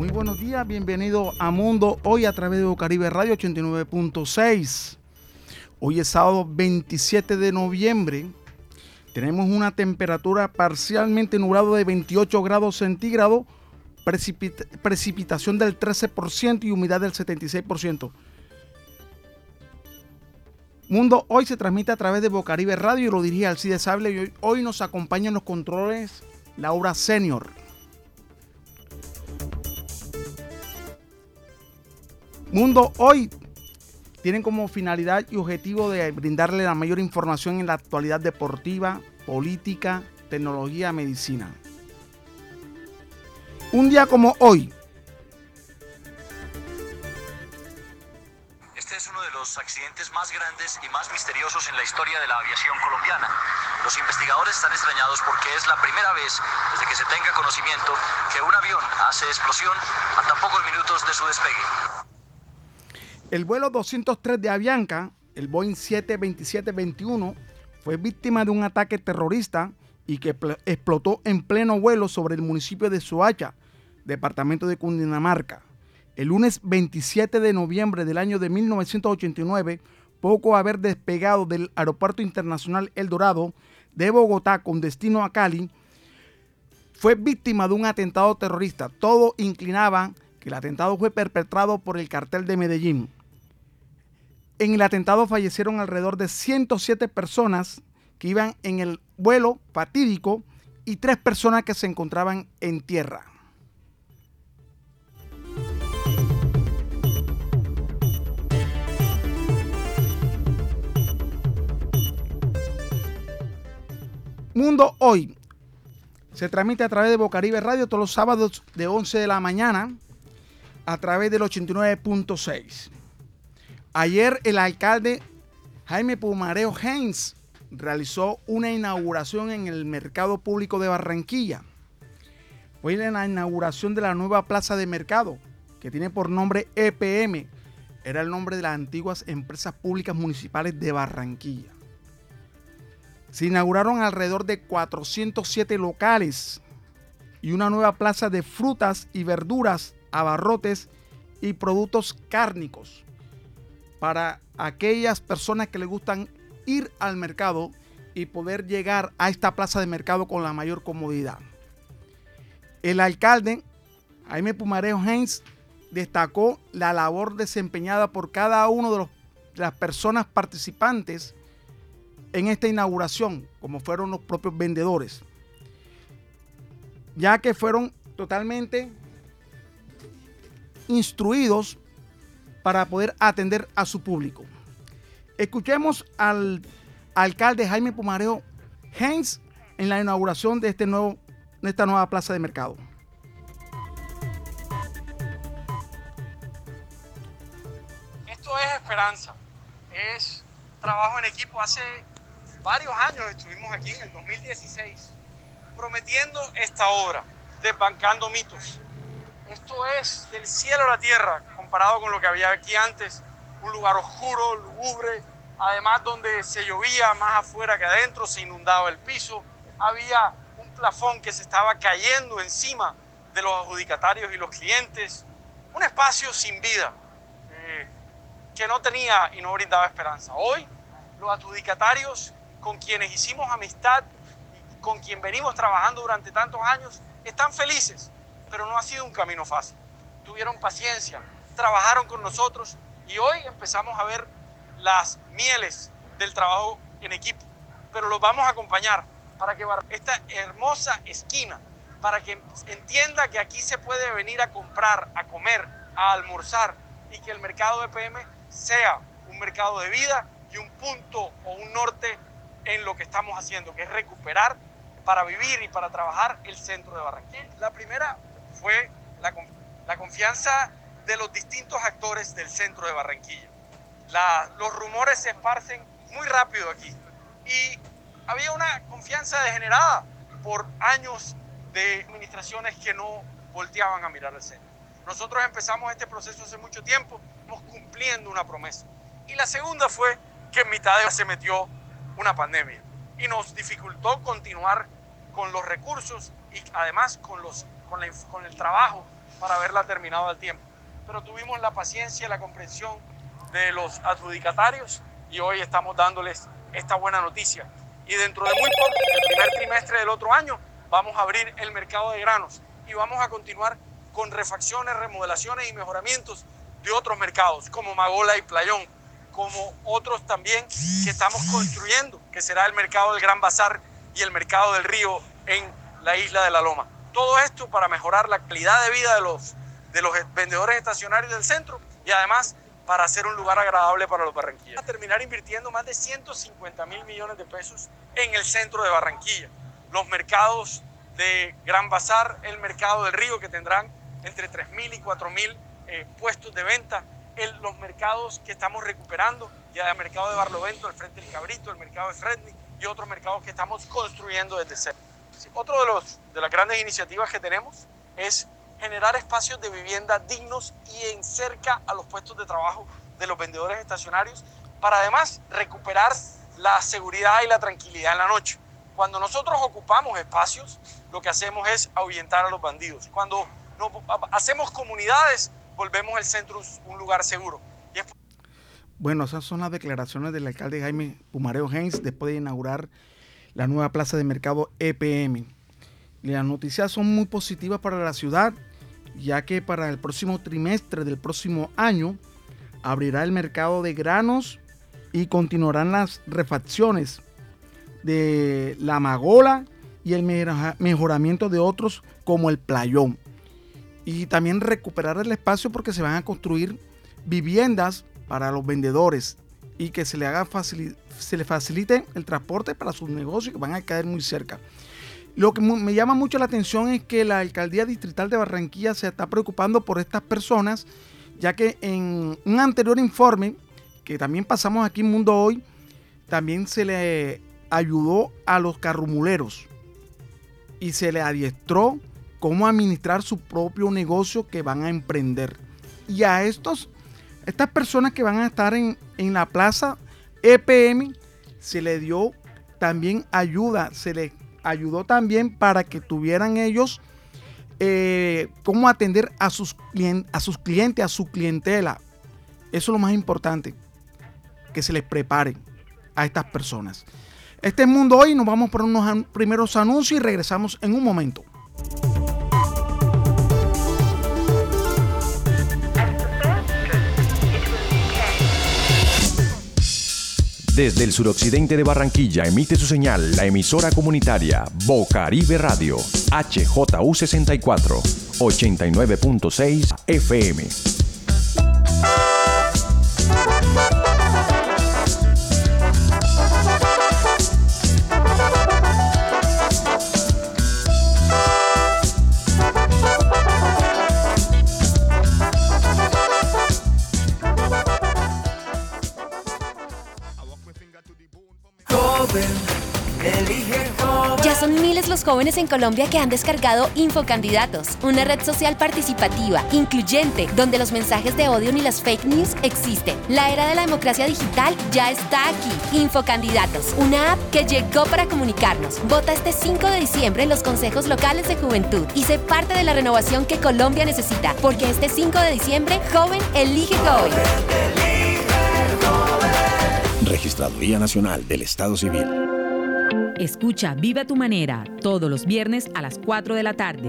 Muy buenos días, bienvenido a Mundo hoy a través de Caribe Radio 89.6. Hoy es sábado 27 de noviembre. Tenemos una temperatura parcialmente nublada de 28 grados centígrados, precipitación del 13% y humedad del 76%. Mundo hoy se transmite a través de Bocaribe Radio y lo dirige Alcide Sable y hoy, hoy nos acompaña en los controles Laura Senior. Mundo hoy tienen como finalidad y objetivo de brindarle la mayor información en la actualidad deportiva, política, tecnología, medicina. Un día como hoy. Este es uno de los accidentes más grandes y más misteriosos en la historia de la aviación colombiana. Los investigadores están extrañados porque es la primera vez desde que se tenga conocimiento que un avión hace explosión a tan pocos minutos de su despegue. El vuelo 203 de Avianca, el Boeing 727-21, fue víctima de un ataque terrorista y que explotó en pleno vuelo sobre el municipio de Soacha, departamento de Cundinamarca. El lunes 27 de noviembre del año de 1989, poco haber despegado del Aeropuerto Internacional El Dorado de Bogotá con destino a Cali, fue víctima de un atentado terrorista. Todo inclinaba que el atentado fue perpetrado por el cartel de Medellín. En el atentado fallecieron alrededor de 107 personas que iban en el vuelo fatídico y tres personas que se encontraban en tierra. Mundo Hoy se transmite a través de Bocaribe Radio todos los sábados de 11 de la mañana a través del 89.6. Ayer el alcalde Jaime Pumareo Heinz realizó una inauguración en el mercado público de Barranquilla. Fue la inauguración de la nueva plaza de mercado, que tiene por nombre EPM. Era el nombre de las antiguas empresas públicas municipales de Barranquilla. Se inauguraron alrededor de 407 locales y una nueva plaza de frutas y verduras, abarrotes y productos cárnicos para aquellas personas que les gustan ir al mercado y poder llegar a esta plaza de mercado con la mayor comodidad. El alcalde, Jaime Pumareo Heinz, destacó la labor desempeñada por cada uno de, de las personas participantes en esta inauguración, como fueron los propios vendedores, ya que fueron totalmente instruidos para poder atender a su público. Escuchemos al alcalde Jaime Pumareo Heinz en la inauguración de, este nuevo, de esta nueva plaza de mercado. Esto es esperanza, es trabajo en equipo. Hace varios años estuvimos aquí, en el 2016, prometiendo esta obra, desbancando mitos. Esto es del cielo a la tierra, comparado con lo que había aquí antes, un lugar oscuro, lúgubre, además donde se llovía más afuera que adentro, se inundaba el piso, había un plafón que se estaba cayendo encima de los adjudicatarios y los clientes, un espacio sin vida eh, que no tenía y no brindaba esperanza. Hoy los adjudicatarios con quienes hicimos amistad con quien venimos trabajando durante tantos años están felices, pero no ha sido un camino fácil. Tuvieron paciencia, trabajaron con nosotros y hoy empezamos a ver las mieles del trabajo en equipo. Pero los vamos a acompañar para que esta hermosa esquina, para que entienda que aquí se puede venir a comprar, a comer, a almorzar y que el mercado de PM sea un mercado de vida y un punto o un norte en lo que estamos haciendo, que es recuperar para vivir y para trabajar el centro de Barranquilla. La primera fue la, la confianza de los distintos actores del centro de Barranquilla. los rumores se esparcen muy rápido aquí y había una confianza degenerada por años de administraciones que no volteaban a mirar al centro. Nosotros empezamos este proceso hace mucho tiempo, cumpliendo una promesa. Y la segunda fue que en mitad de se metió una pandemia y nos dificultó continuar con los recursos y además con, los, con, con el trabajo para haberla terminado al tiempo. Pero tuvimos la paciencia y la comprensión de los adjudicatarios y hoy estamos dándoles esta buena noticia. Y dentro de muy poco, el primer trimestre del otro año, vamos a abrir el mercado de granos y vamos a continuar con refacciones, remodelaciones y mejoramientos de otros mercados, como Magola y Playón, como otros también que estamos construyendo, que será el mercado del Gran Bazar y el mercado del Río en la isla de la Loma. Todo esto para mejorar la calidad de vida de los, de los vendedores estacionarios del centro y además para hacer un lugar agradable para los barranquilleros. A terminar invirtiendo más de 150 mil millones de pesos en el centro de Barranquilla. Los mercados de Gran Bazar, el mercado del Río que tendrán entre 3 mil y 4 mil eh, puestos de venta, los mercados que estamos recuperando, ya el mercado de Barlovento, el Frente del Cabrito, el mercado de Fredney y otros mercados que estamos construyendo desde cero. Otro de, los, de las grandes iniciativas que tenemos es generar espacios de vivienda dignos y en cerca a los puestos de trabajo de los vendedores estacionarios para además recuperar la seguridad y la tranquilidad en la noche. Cuando nosotros ocupamos espacios, lo que hacemos es ahuyentar a los bandidos. Cuando hacemos comunidades, volvemos el centro un lugar seguro. Bueno, esas son las declaraciones del alcalde Jaime Pumareo Hens después de inaugurar la nueva plaza de mercado EPM. Las noticias son muy positivas para la ciudad, ya que para el próximo trimestre del próximo año abrirá el mercado de granos y continuarán las refacciones de la magola y el mejoramiento de otros como el playón y también recuperar el espacio porque se van a construir viviendas para los vendedores y que se le haga se le facilite el transporte para sus negocios que van a caer muy cerca. Lo que me llama mucho la atención es que la alcaldía distrital de Barranquilla se está preocupando por estas personas, ya que en un anterior informe que también pasamos aquí en Mundo Hoy, también se le ayudó a los carrumuleros y se le adiestró cómo administrar su propio negocio que van a emprender. Y a estos, estas personas que van a estar en, la plaza EPM, se le dio también ayuda, se les ayudó también para que tuvieran ellos eh, cómo atender a sus, clientes, a su clientela. Eso es lo más importante, que se les prepare a estas personas. Este mundo hoy nos vamos por unos primeros anuncios y regresamos en un momento. Desde el suroccidente de Barranquilla emite su señal la emisora comunitaria Bocaribe Radio, HJU64, 89.6 FM. Jóvenes en Colombia que han descargado Infocandidatos, una red social participativa, incluyente, donde los mensajes de odio ni las fake news existen. La era de la democracia digital ya está aquí. Infocandidatos, una app que llegó para comunicarnos. Vota este 5 de diciembre en los consejos locales de juventud y sé parte de la renovación que Colombia necesita, porque este 5 de diciembre, joven elige hoy. Registraduría Nacional del Estado Civil. Escucha Viva tu manera todos los viernes a las 4 de la tarde.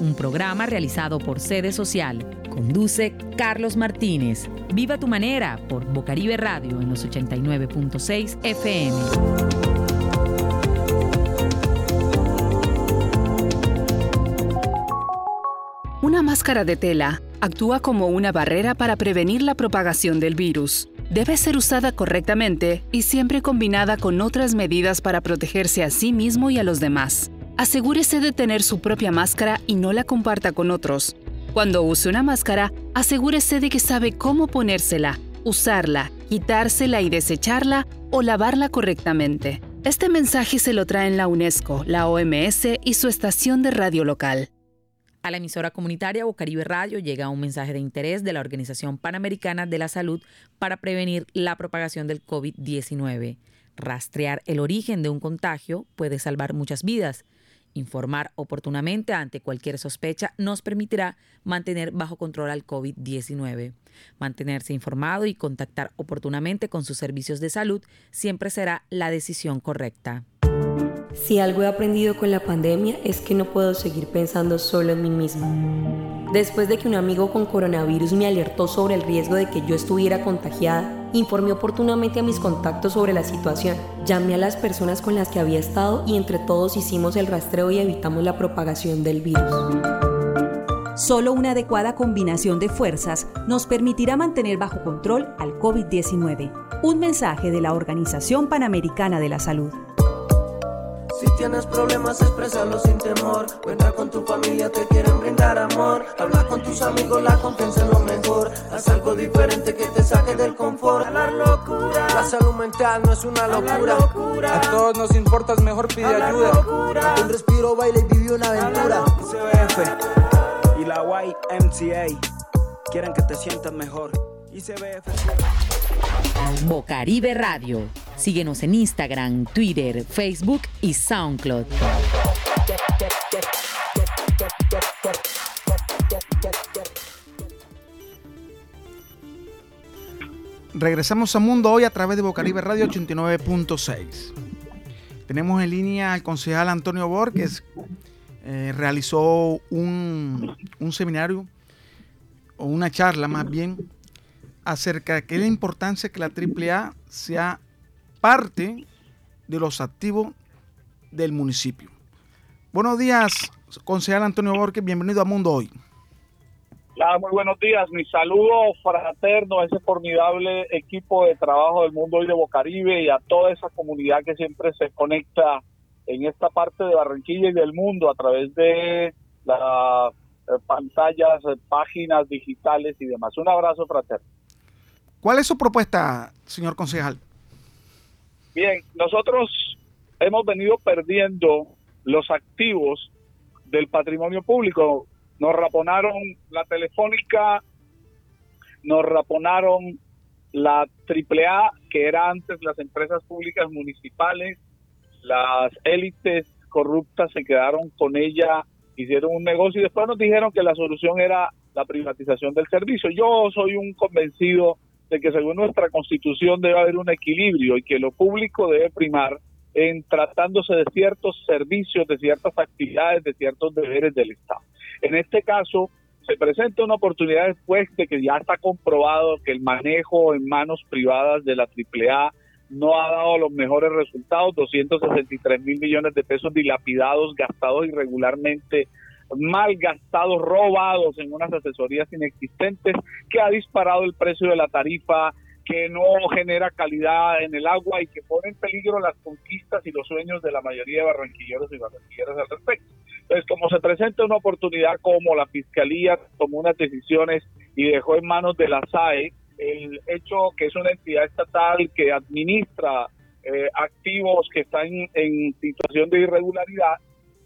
Un programa realizado por Sede Social. Conduce Carlos Martínez. Viva tu manera por Bocaribe Radio en los 89.6 FM. Una máscara de tela actúa como una barrera para prevenir la propagación del virus. Debe ser usada correctamente y siempre combinada con otras medidas para protegerse a sí mismo y a los demás. Asegúrese de tener su propia máscara y no la comparta con otros. Cuando use una máscara, asegúrese de que sabe cómo ponérsela, usarla, quitársela y desecharla o lavarla correctamente. Este mensaje se lo traen la UNESCO, la OMS y su estación de radio local. A la emisora comunitaria Bocaribe Radio llega un mensaje de interés de la Organización Panamericana de la Salud para prevenir la propagación del COVID-19. Rastrear el origen de un contagio puede salvar muchas vidas. Informar oportunamente ante cualquier sospecha nos permitirá mantener bajo control al COVID-19. Mantenerse informado y contactar oportunamente con sus servicios de salud siempre será la decisión correcta. Si algo he aprendido con la pandemia es que no puedo seguir pensando solo en mí mismo. Después de que un amigo con coronavirus me alertó sobre el riesgo de que yo estuviera contagiada, informé oportunamente a mis contactos sobre la situación, llamé a las personas con las que había estado y entre todos hicimos el rastreo y evitamos la propagación del virus. Solo una adecuada combinación de fuerzas nos permitirá mantener bajo control al COVID-19. Un mensaje de la Organización Panamericana de la Salud. Si tienes problemas, exprésalo sin temor. Cuenta con tu familia, te quieren brindar amor. Habla con tus amigos, la confianza es lo mejor. Haz algo diferente que te saque del confort. La locura. La salud mental no es una locura. A todos nos importa, es mejor pide ayuda. Un respiro, baila y vive una aventura. ICBF y la YMCA quieren que te sientas mejor. ICBF. Bocaribe Radio. Síguenos en Instagram, Twitter, Facebook y SoundCloud. Regresamos a Mundo Hoy a través de Bocaribe Radio 89.6. Tenemos en línea al concejal Antonio Borges. Eh, realizó un, seminario o una charla más bien acerca de la importancia que la AAA sea parte de los activos del municipio. Buenos días, concejal Antonio Borges, bienvenido a Mundo Hoy. muy buenos días, mi saludo fraterno a ese formidable equipo de trabajo del Mundo Hoy de Bocaribe y a toda esa comunidad que siempre se conecta en esta parte de Barranquilla y del mundo a través de las eh, pantallas, eh, páginas digitales y demás. Un abrazo fraterno. ¿Cuál es su propuesta, señor concejal? Bien, nosotros hemos venido perdiendo los activos del patrimonio público. Nos raponaron la telefónica, nos raponaron la AAA, que era antes las empresas públicas municipales, las élites corruptas se quedaron con ella, hicieron un negocio y después nos dijeron que la solución era la privatización del servicio. Yo soy un convencido de que según nuestra constitución debe haber un equilibrio y que lo público debe primar en tratándose de ciertos servicios, de ciertas actividades, de ciertos deberes del Estado. En este caso, se presenta una oportunidad después de que ya está comprobado que el manejo en manos privadas de la AAA no ha dado los mejores resultados, 263 mil millones de pesos dilapidados, gastados irregularmente mal gastados, robados en unas asesorías inexistentes, que ha disparado el precio de la tarifa, que no genera calidad en el agua y que pone en peligro las conquistas y los sueños de la mayoría de barranquilleros y barranquilleras al respecto. Entonces, como se presenta una oportunidad como la Fiscalía tomó unas decisiones y dejó en manos de la SAE el hecho que es una entidad estatal que administra eh, activos que están en situación de irregularidad,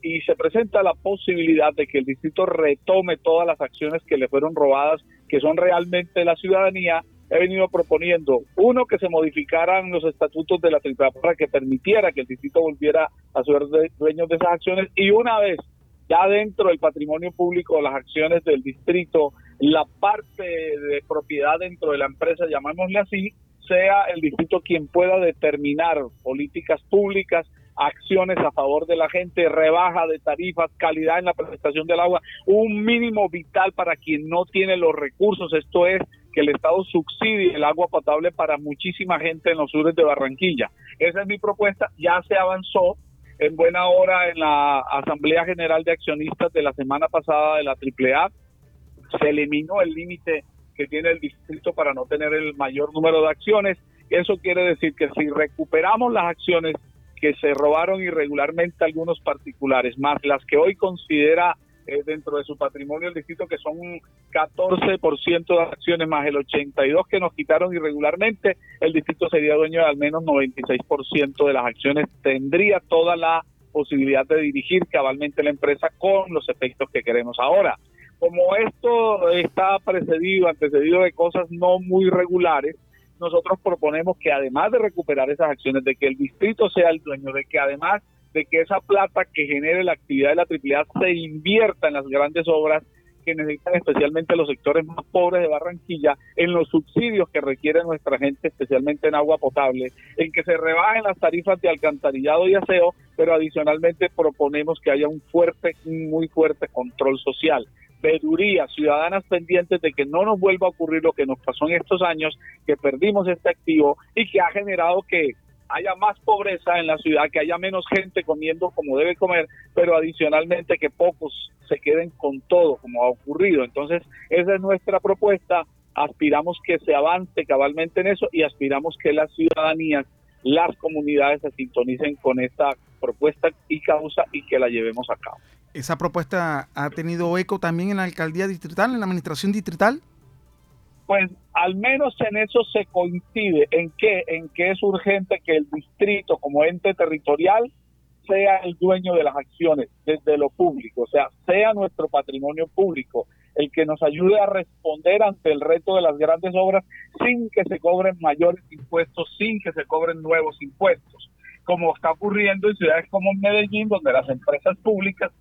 y se presenta la posibilidad de que el distrito retome todas las acciones que le fueron robadas, que son realmente la ciudadanía, he venido proponiendo, uno, que se modificaran los estatutos de la AAA para que permitiera que el distrito volviera a ser dueño de esas acciones y una vez ya dentro del patrimonio público las acciones del distrito, la parte de propiedad dentro de la empresa, llamémosle así, sea el distrito quien pueda determinar políticas públicas acciones a favor de la gente, rebaja de tarifas, calidad en la prestación del agua, un mínimo vital para quien no tiene los recursos, esto es que el Estado subsidie el agua potable para muchísima gente en los sures de Barranquilla. Esa es mi propuesta, ya se avanzó en buena hora en la Asamblea General de Accionistas de la semana pasada de la AAA, se eliminó el límite que tiene el distrito para no tener el mayor número de acciones. Eso quiere decir que si recuperamos las acciones que se robaron irregularmente algunos particulares, más las que hoy considera eh, dentro de su patrimonio el distrito, que son un 14% de acciones, más el 82% que nos quitaron irregularmente, el distrito sería dueño de al menos 96% de las acciones, tendría toda la posibilidad de dirigir cabalmente la empresa con los efectos que queremos ahora. Como esto está precedido, antecedido de cosas no muy regulares, nosotros proponemos que además de recuperar esas acciones, de que el distrito sea el dueño, de que además de que esa plata que genere la actividad de la AAA se invierta en las grandes obras que necesitan especialmente los sectores más pobres de Barranquilla, en los subsidios que requiere nuestra gente, especialmente en agua potable, en que se rebajen las tarifas de alcantarillado y aseo, pero adicionalmente proponemos que haya un fuerte, muy fuerte control social veduría, ciudadanas pendientes de que no nos vuelva a ocurrir lo que nos pasó en estos años, que perdimos este activo y que ha generado que haya más pobreza en la ciudad, que haya menos gente comiendo como debe comer, pero adicionalmente que pocos se queden con todo, como ha ocurrido. Entonces, esa es nuestra propuesta. Aspiramos que se avance cabalmente en eso y aspiramos que las ciudadanías, las comunidades se sintonicen con esta propuesta y causa y que la llevemos a cabo. ¿Esa propuesta ha tenido eco también en la alcaldía distrital, en la administración distrital? pues al menos en eso se coincide en que en que es urgente que el distrito como ente territorial sea el dueño de las acciones desde lo público, o sea, sea nuestro patrimonio público el que nos ayude a responder ante el reto de las grandes obras sin que se cobren mayores impuestos, sin que se cobren nuevos impuestos, como está ocurriendo en ciudades como Medellín, donde las empresas públicas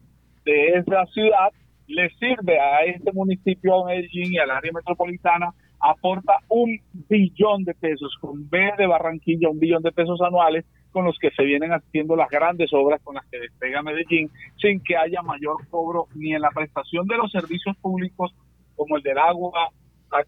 de esa ciudad le sirve a este municipio, a Medellín y al área metropolitana, aporta un billón de pesos, con B de Barranquilla, un billón de pesos anuales, con los que se vienen haciendo las grandes obras con las que despega Medellín, sin que haya mayor cobro ni en la prestación de los servicios públicos, como el del agua,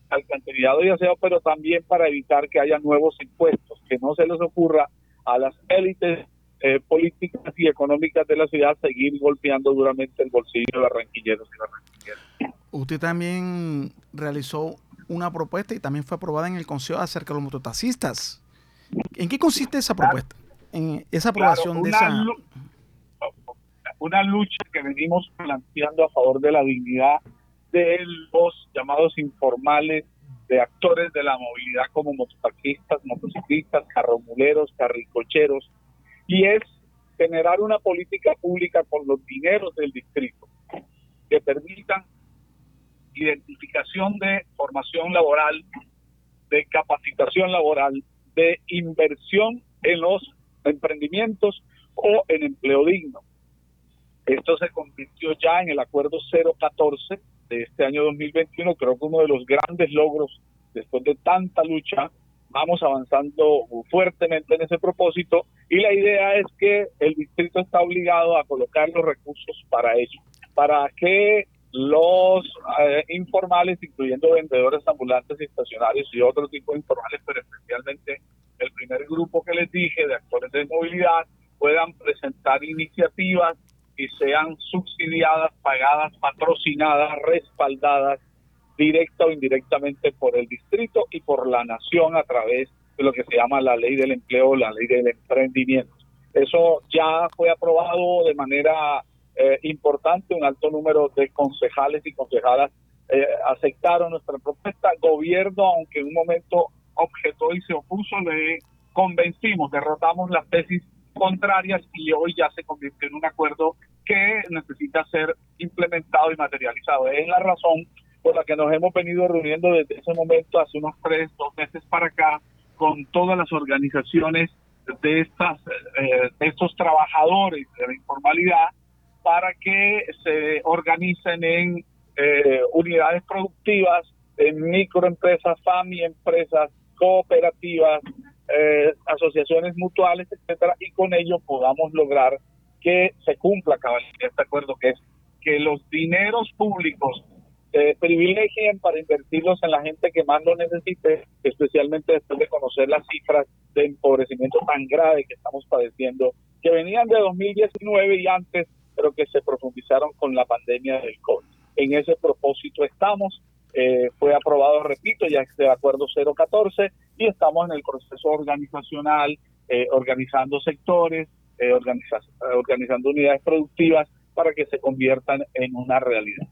alcantarillado y aseo, pero también para evitar que haya nuevos impuestos, que no se les ocurra a las élites eh, políticas y económicas de la ciudad seguir golpeando duramente el bolsillo de barranquilleros y barranquilleros. Usted también realizó una propuesta y también fue aprobada en el Consejo acerca de los mototaxistas. ¿En qué consiste esa propuesta? En esa aprobación de esa... Una lucha que venimos planteando a favor de la dignidad de los llamados informales, de actores de la movilidad como mototaxistas, motociclistas, carromuleros, carricocheros, y es generar una política pública con los dineros del distrito que permitan identificación de formación laboral, de capacitación laboral, de inversión en los emprendimientos o en empleo digno. Esto se convirtió ya en el acuerdo 014 de este año 2021, creo que uno de los grandes logros después de tanta lucha vamos avanzando fuertemente en ese propósito y la idea es que el distrito está obligado a colocar los recursos para ello, para que los eh, informales, incluyendo vendedores ambulantes y estacionarios y otro tipo de informales, pero especialmente el primer grupo que les dije de actores de movilidad, puedan presentar iniciativas y sean subsidiadas, pagadas, patrocinadas, respaldadas directa o indirectamente por el distrito y por la nación a través lo que se llama la ley del empleo, la ley del emprendimiento. Eso ya fue aprobado de manera eh, importante, un alto número de concejales y concejalas eh, aceptaron nuestra propuesta. Gobierno, aunque en un momento objetó y se opuso, le convencimos, derrotamos las tesis contrarias y hoy ya se convirtió en un acuerdo que necesita ser implementado y materializado. Es la razón por la que nos hemos venido reuniendo desde ese momento, hace unos tres, dos meses para acá, con todas las organizaciones de, estas, eh, de estos trabajadores de la informalidad para que se organicen en eh, unidades productivas, en microempresas, FAMI, empresas, cooperativas, eh, asociaciones mutuales, etcétera, y con ello podamos lograr que se cumpla cabalmente este acuerdo, que es que los dineros públicos se privilegien para invertirlos en la gente que más lo necesite, especialmente después de conocer las cifras de empobrecimiento tan grave que estamos padeciendo, que venían de 2019 y antes, pero que se profundizaron con la pandemia del COVID. En ese propósito estamos. Eh, fue aprobado, repito, ya este acuerdo 014 y estamos en el proceso organizacional, eh, organizando sectores, eh, organizando unidades productivas para que se conviertan en una realidad.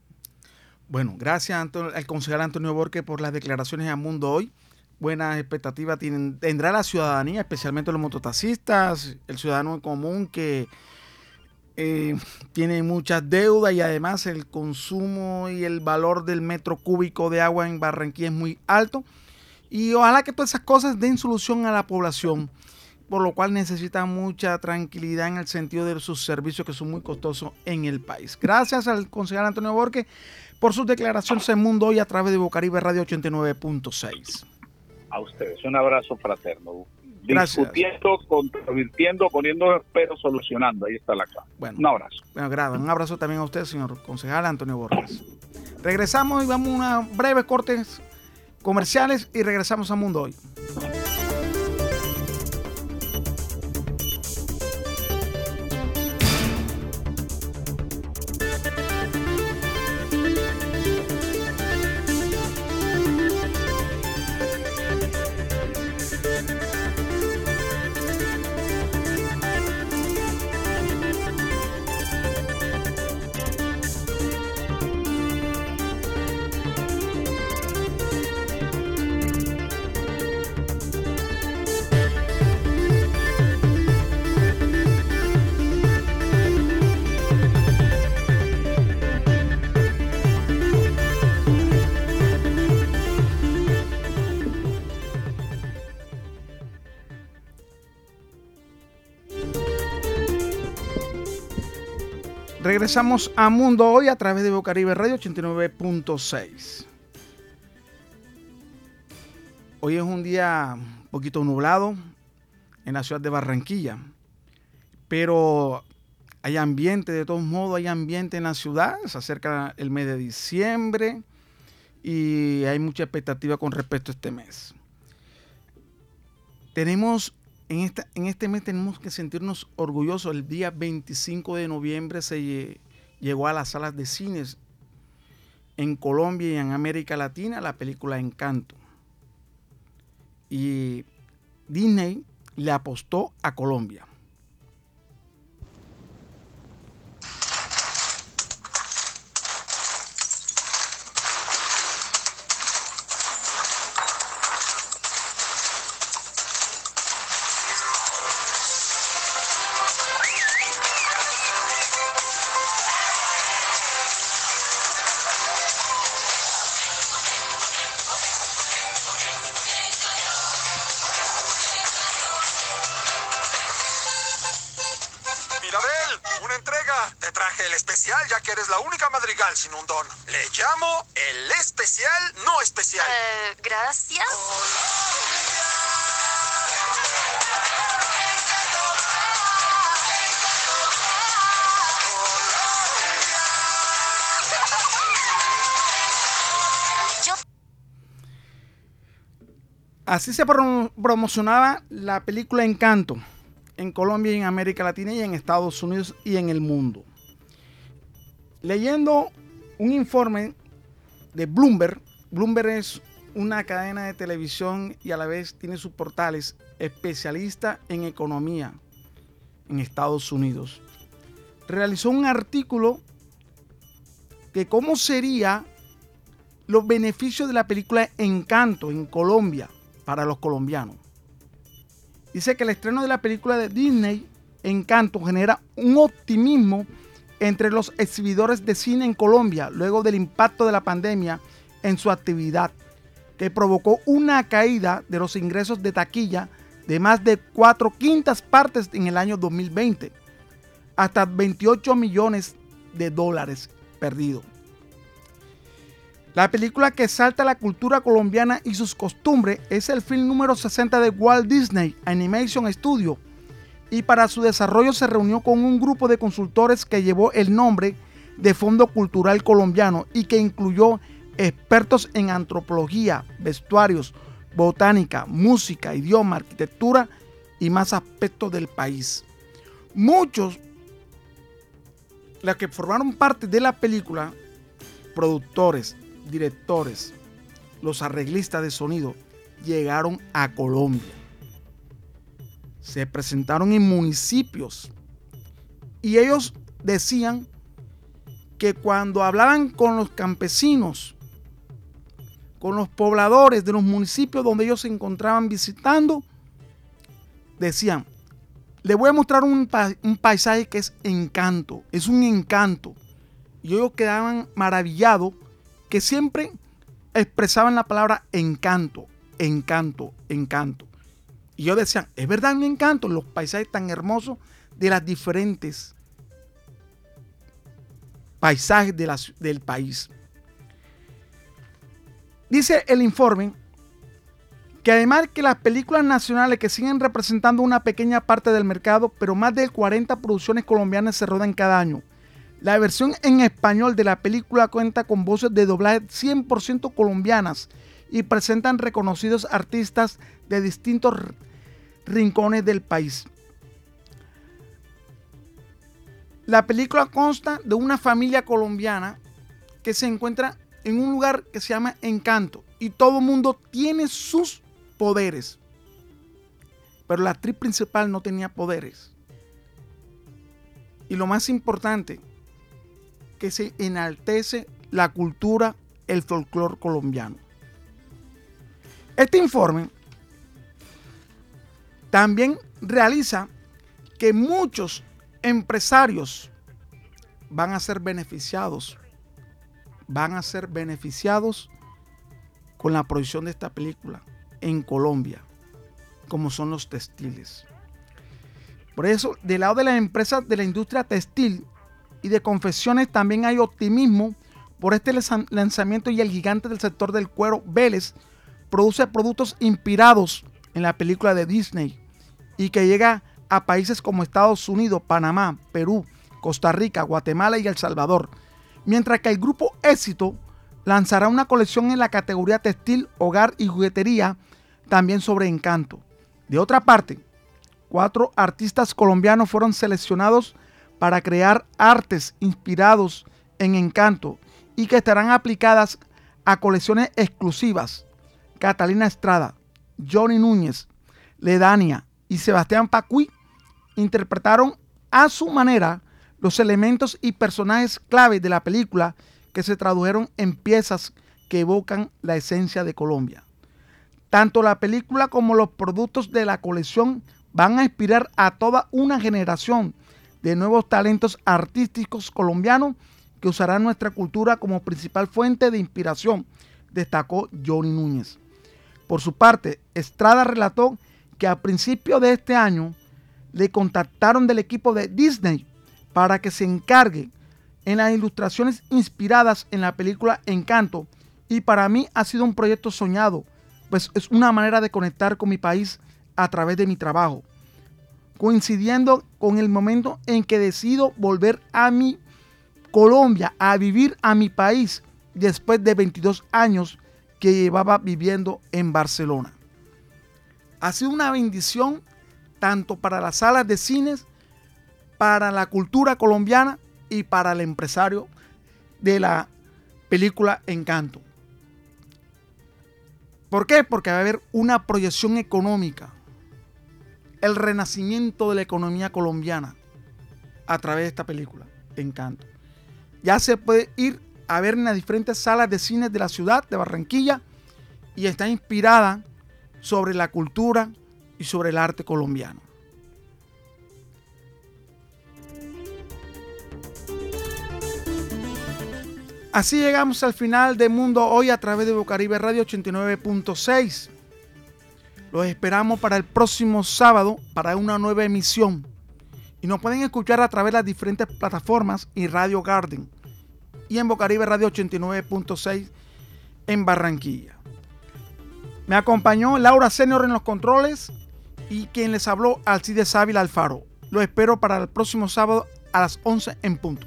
Bueno, gracias al concejal Antonio Borque por las declaraciones a Mundo Hoy. Buenas expectativas tendrá la ciudadanía, especialmente los mototaxistas, el ciudadano común que eh, tiene muchas deudas y además el consumo y el valor del metro cúbico de agua en Barranquilla es muy alto. Y ojalá que todas esas cosas den solución a la población. por lo cual necesita mucha tranquilidad en el sentido de sus servicios que son muy costosos en el país. Gracias al concejal Antonio Borque por sus declaraciones en Mundo Hoy a través de Bocaribe Radio 89.6. A ustedes, un abrazo fraterno. Gracias. Discutiendo, convirtiendo, poniendo pero solucionando. Ahí está la clave. Bueno, un abrazo. Bueno, un abrazo también a usted, señor concejal Antonio Borges. Regresamos y vamos a unas breves cortes comerciales y regresamos a Mundo Hoy. Regresamos a Mundo Hoy a través de Bocaribe Radio 89.6. Hoy es un día un poquito nublado en la ciudad de Barranquilla, pero hay ambiente, de todos modos hay ambiente en la ciudad, se acerca el mes de diciembre y hay mucha expectativa con respecto a este mes. Tenemos en, en este mes tenemos que sentirnos orgullosos. El día 25 de noviembre se llegó a las salas de cines en Colombia y en América Latina la película Encanto. Y Disney le apostó a Colombia. Sin un don. Le llamo el especial no especial. Eh, gracias. Así se promocionaba la película Encanto en Colombia, en América Latina y en Estados Unidos y en el mundo. Leyendo un informe de Bloomberg. Bloomberg es una cadena de televisión y a la vez tiene sus portales especialista en economía en Estados Unidos. Realizó un artículo de cómo sería los beneficios de la película Encanto en Colombia para los colombianos. Dice que el estreno de la película de Disney Encanto genera un optimismo entre los exhibidores de cine en Colombia luego del impacto de la pandemia en su actividad, que provocó una caída de los ingresos de taquilla de más de cuatro quintas partes en el año 2020, hasta 28 millones de dólares perdidos. La película que salta la cultura colombiana y sus costumbres es el film número 60 de Walt Disney Animation Studio, y para su desarrollo se reunió con un grupo de consultores que llevó el nombre de Fondo Cultural Colombiano y que incluyó expertos en antropología, vestuarios, botánica, música, idioma, arquitectura y más aspectos del país. Muchos, los que formaron parte de la película, productores, directores, los arreglistas de sonido, llegaron a Colombia se presentaron en municipios y ellos decían que cuando hablaban con los campesinos, con los pobladores de los municipios donde ellos se encontraban visitando, decían, le voy a mostrar un, un paisaje que es encanto, es un encanto. Y ellos quedaban maravillados que siempre expresaban la palabra encanto, encanto, encanto. Y yo decía, es verdad, me encanto los paisajes tan hermosos de las diferentes paisajes del país. Dice el informe que además que las películas nacionales que siguen representando una pequeña parte del mercado, pero más de 40 producciones colombianas se rodan cada año. La versión en español de la película cuenta con voces de doblaje 100% colombianas y presentan reconocidos artistas de distintos rincones del país. La película consta de una familia colombiana que se encuentra en un lugar que se llama Encanto y todo mundo tiene sus poderes. Pero la actriz principal no tenía poderes. Y lo más importante, que se enaltece la cultura, el folclore colombiano. Este informe también realiza que muchos empresarios van a ser beneficiados, van a ser beneficiados con la producción de esta película en Colombia, como son los textiles. Por eso, del lado de las empresas de la industria textil y de confecciones también hay optimismo por este lanzamiento y el gigante del sector del cuero, Vélez, produce productos inspirados en la película de Disney y que llega a países como Estados Unidos, Panamá, Perú, Costa Rica, Guatemala y El Salvador. Mientras que el grupo Éxito lanzará una colección en la categoría textil, hogar y juguetería, también sobre encanto. De otra parte, cuatro artistas colombianos fueron seleccionados para crear artes inspirados en encanto y que estarán aplicadas a colecciones exclusivas. Catalina Estrada, Johnny Núñez, Ledania y Sebastián Pacuí interpretaron a su manera los elementos y personajes clave de la película que se tradujeron en piezas que evocan la esencia de Colombia. Tanto la película como los productos de la colección van a inspirar a toda una generación de nuevos talentos artísticos colombianos que usarán nuestra cultura como principal fuente de inspiración, destacó Johnny Núñez. Por su parte, Estrada relató que a principios de este año le contactaron del equipo de Disney para que se encargue en las ilustraciones inspiradas en la película Encanto y para mí ha sido un proyecto soñado, pues es una manera de conectar con mi país a través de mi trabajo, coincidiendo con el momento en que decido volver a mi Colombia, a vivir a mi país después de 22 años que llevaba viviendo en Barcelona. Ha sido una bendición tanto para las salas de cines, para la cultura colombiana y para el empresario de la película Encanto. ¿Por qué? Porque va a haber una proyección económica, el renacimiento de la economía colombiana a través de esta película, Encanto. Ya se puede ir a ver en las diferentes salas de cines de la ciudad de Barranquilla y está inspirada sobre la cultura y sobre el arte colombiano. Así llegamos al final de Mundo Hoy a través de Bocaribe Radio 89.6. Los esperamos para el próximo sábado para una nueva emisión. Y nos pueden escuchar a través de las diferentes plataformas y Radio Garden. Y en Bocaribe Radio 89.6 en Barranquilla. Me acompañó Laura Senior en los controles y quien les habló Alcides Ávila Alfaro. Lo espero para el próximo sábado a las 11 en punto.